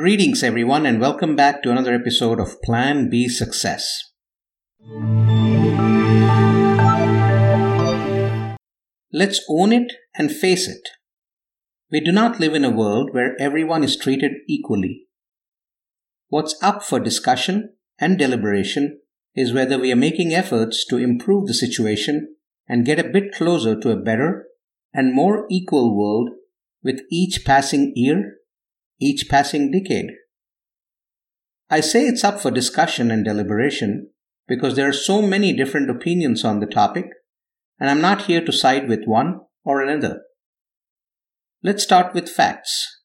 Greetings, everyone, and welcome back to another episode of Plan B Success. Let's own it and face it. We do not live in a world where everyone is treated equally. What's up for discussion and deliberation is whether we are making efforts to improve the situation and get a bit closer to a better and more equal world with each passing year, each passing decade. I say it's up for discussion and deliberation because there are so many different opinions on the topic, and I'm not here to side with one or another. Let's start with facts.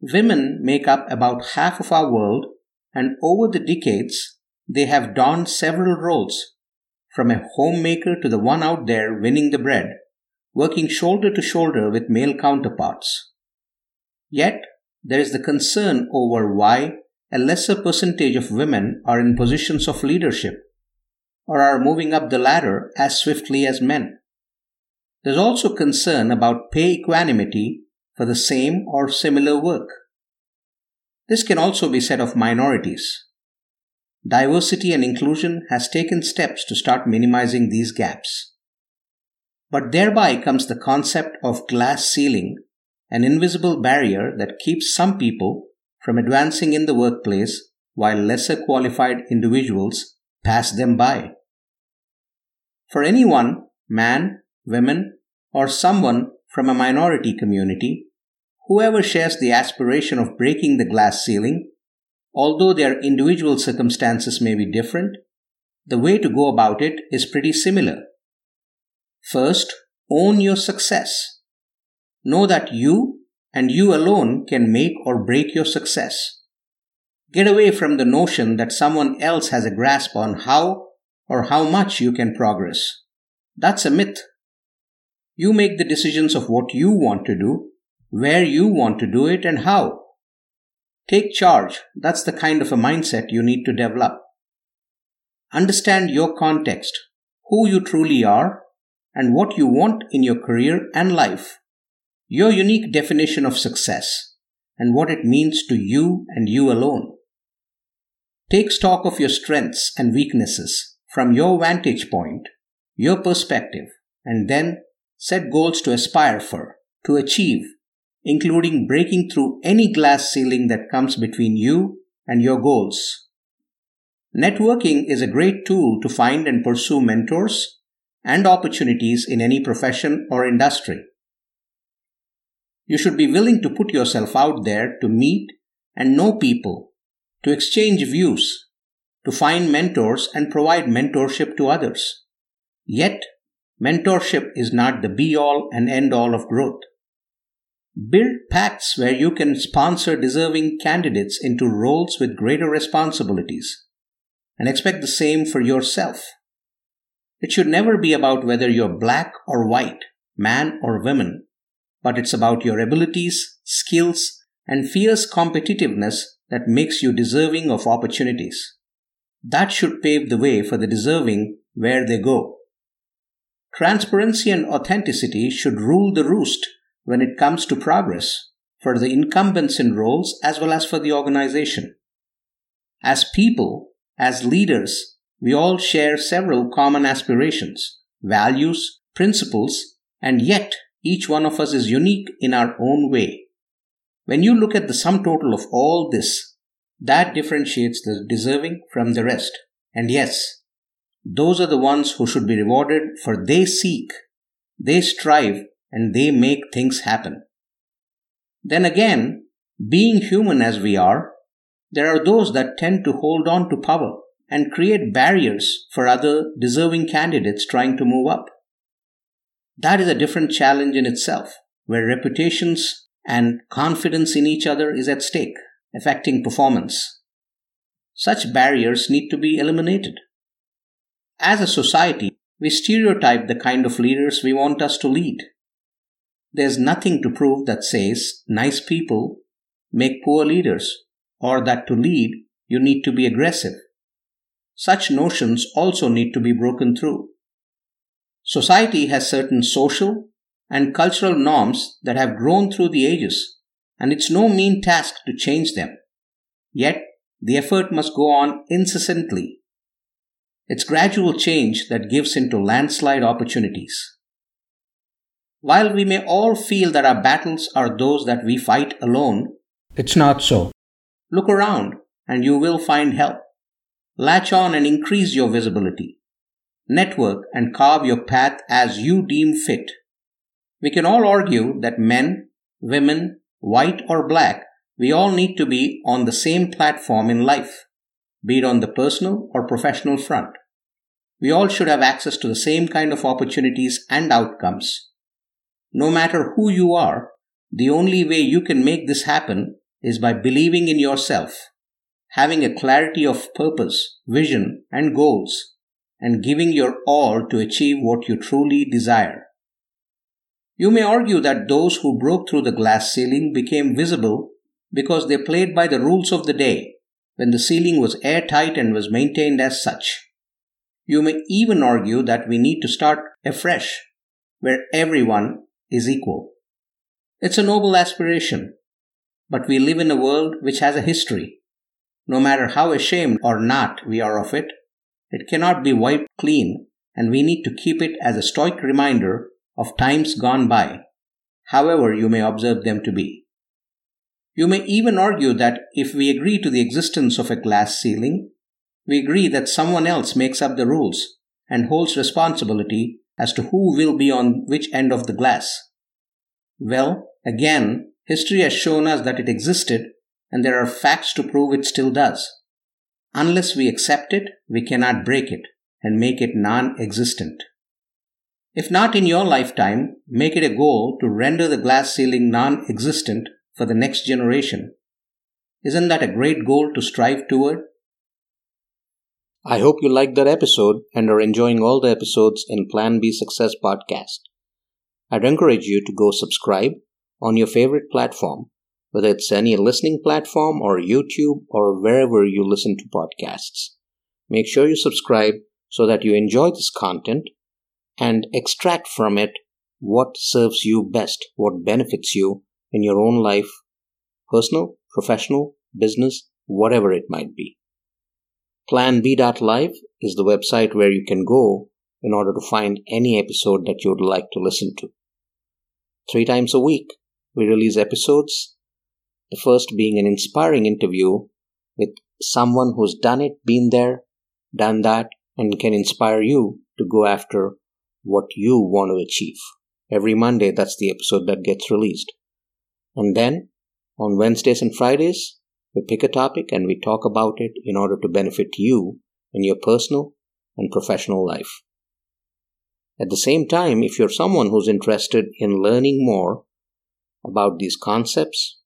Women make up about half of our world, and over the decades, they have donned several roles, from a homemaker to the one out there winning the bread, working shoulder to shoulder with male counterparts. Yet, there is the concern over why a lesser percentage of women are in positions of leadership or are moving up the ladder as swiftly as men. There's also concern about pay equanimity for the same or similar work. This can also be said of minorities. Diversity and inclusion has taken steps to start minimizing these gaps. But thereby comes the concept of glass ceiling, an invisible barrier that keeps some people from advancing in the workplace while lesser qualified individuals pass them by. For anyone, man, women, or someone from a minority community, whoever shares the aspiration of breaking the glass ceiling Although their individual circumstances may be different, the way to go about it is pretty similar. First, own your success. Know that you and you alone can make or break your success. Get away from the notion that someone else has a grasp on how or how much you can progress. That's a myth. You make the decisions of what you want to do, where you want to do it, and how. Take charge. That's the kind of a mindset you need to develop. Understand your context, who you truly are, and what you want in your career and life. Your unique definition of success, and what it means to you and you alone. Take stock of your strengths and weaknesses from your vantage point, your perspective, and then set goals to aspire for, to achieve, including breaking through any glass ceiling that comes between you and your goals. Networking is a great tool to find and pursue mentors and opportunities in any profession or industry. You should be willing to put yourself out there to meet and know people, to exchange views, to find mentors and provide mentorship to others. Yet, mentorship is not the be all and end all of growth. Build pacts where you can sponsor deserving candidates into roles with greater responsibilities and expect the same for yourself. It should never be about whether you're black or white, man or woman, but it's about your abilities, skills, and fierce competitiveness that makes you deserving of opportunities. That should pave the way for the deserving where they go. Transparency and authenticity should rule the roost when it comes to progress for the incumbents in roles as well as for the organization. As people, as leaders, we all share several common aspirations, values, principles, and yet each one of us is unique in our own way. When you look at the sum total of all this, that differentiates the deserving from the rest. And yes, those are the ones who should be rewarded for they seek, they strive and they make things happen. Then again, being human as we are, there are those that tend to hold on to power and create barriers for other deserving candidates trying to move up. That is a different challenge in itself, where reputations and confidence in each other is at stake, affecting performance. Such barriers need to be eliminated. As a society, we stereotype the kind of leaders we want us to lead there's nothing to prove that says nice people make poor leaders, or that to lead you need to be aggressive. Such notions also need to be broken through. Society has certain social and cultural norms that have grown through the ages, and it's no mean task to change them. Yet, the effort must go on incessantly. It's gradual change that gives into landslide opportunities. While we may all feel that our battles are those that we fight alone, it's not so. Look around and you will find help. Latch on and increase your visibility. Network and carve your path as you deem fit. We can all argue that men, women, white or black, we all need to be on the same platform in life, be it on the personal or professional front. We all should have access to the same kind of opportunities and outcomes. No matter who you are, the only way you can make this happen is by believing in yourself, having a clarity of purpose, vision, and goals, and giving your all to achieve what you truly desire. You may argue that those who broke through the glass ceiling became visible because they played by the rules of the day when the ceiling was airtight and was maintained as such. You may even argue that we need to start afresh, where everyone is equal. It's a noble aspiration, but we live in a world which has a history. No matter how ashamed or not we are of it, it cannot be wiped clean, and we need to keep it as a stoic reminder of times gone by, however you may observe them to be. You may even argue that if we agree to the existence of a glass ceiling, we agree that someone else makes up the rules and holds responsibility as to who will be on which end of the glass. Well, again, history has shown us that it existed, and there are facts to prove it still does. Unless we accept it, we cannot break it and make it non existent. If not in your lifetime, make it a goal to render the glass ceiling non existent for the next generation. Isn't that a great goal to strive toward? I hope you liked that episode and are enjoying all the episodes in Plan B Success podcast. I'd encourage you to go subscribe on your favorite platform, whether it's any listening platform or YouTube or wherever you listen to podcasts. Make sure you subscribe so that you enjoy this content and extract from it what serves you best, what benefits you in your own life, personal, professional, business, whatever it might be. PlanB.live is the website where you can go in order to find any episode that you would like to listen to. Three times a week, we release episodes. The first being an inspiring interview with someone who's done it, been there, done that, and can inspire you to go after what you want to achieve. Every Monday, that's the episode that gets released. And then on Wednesdays and Fridays, we pick a topic and we talk about it in order to benefit you in your personal and professional life. At the same time, if you're someone who's interested in learning more about these concepts,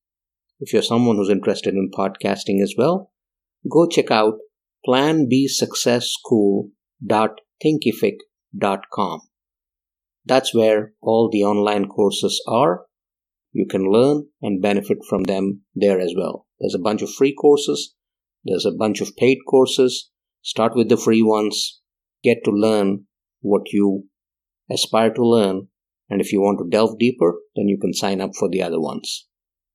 if you're someone who's interested in podcasting as well, go check out planbsuccessschool.thinkific.com. That's where all the online courses are. You can learn and benefit from them there as well. There's a bunch of free courses, there's a bunch of paid courses. Start with the free ones, get to learn what you aspire to learn, and if you want to delve deeper, then you can sign up for the other ones.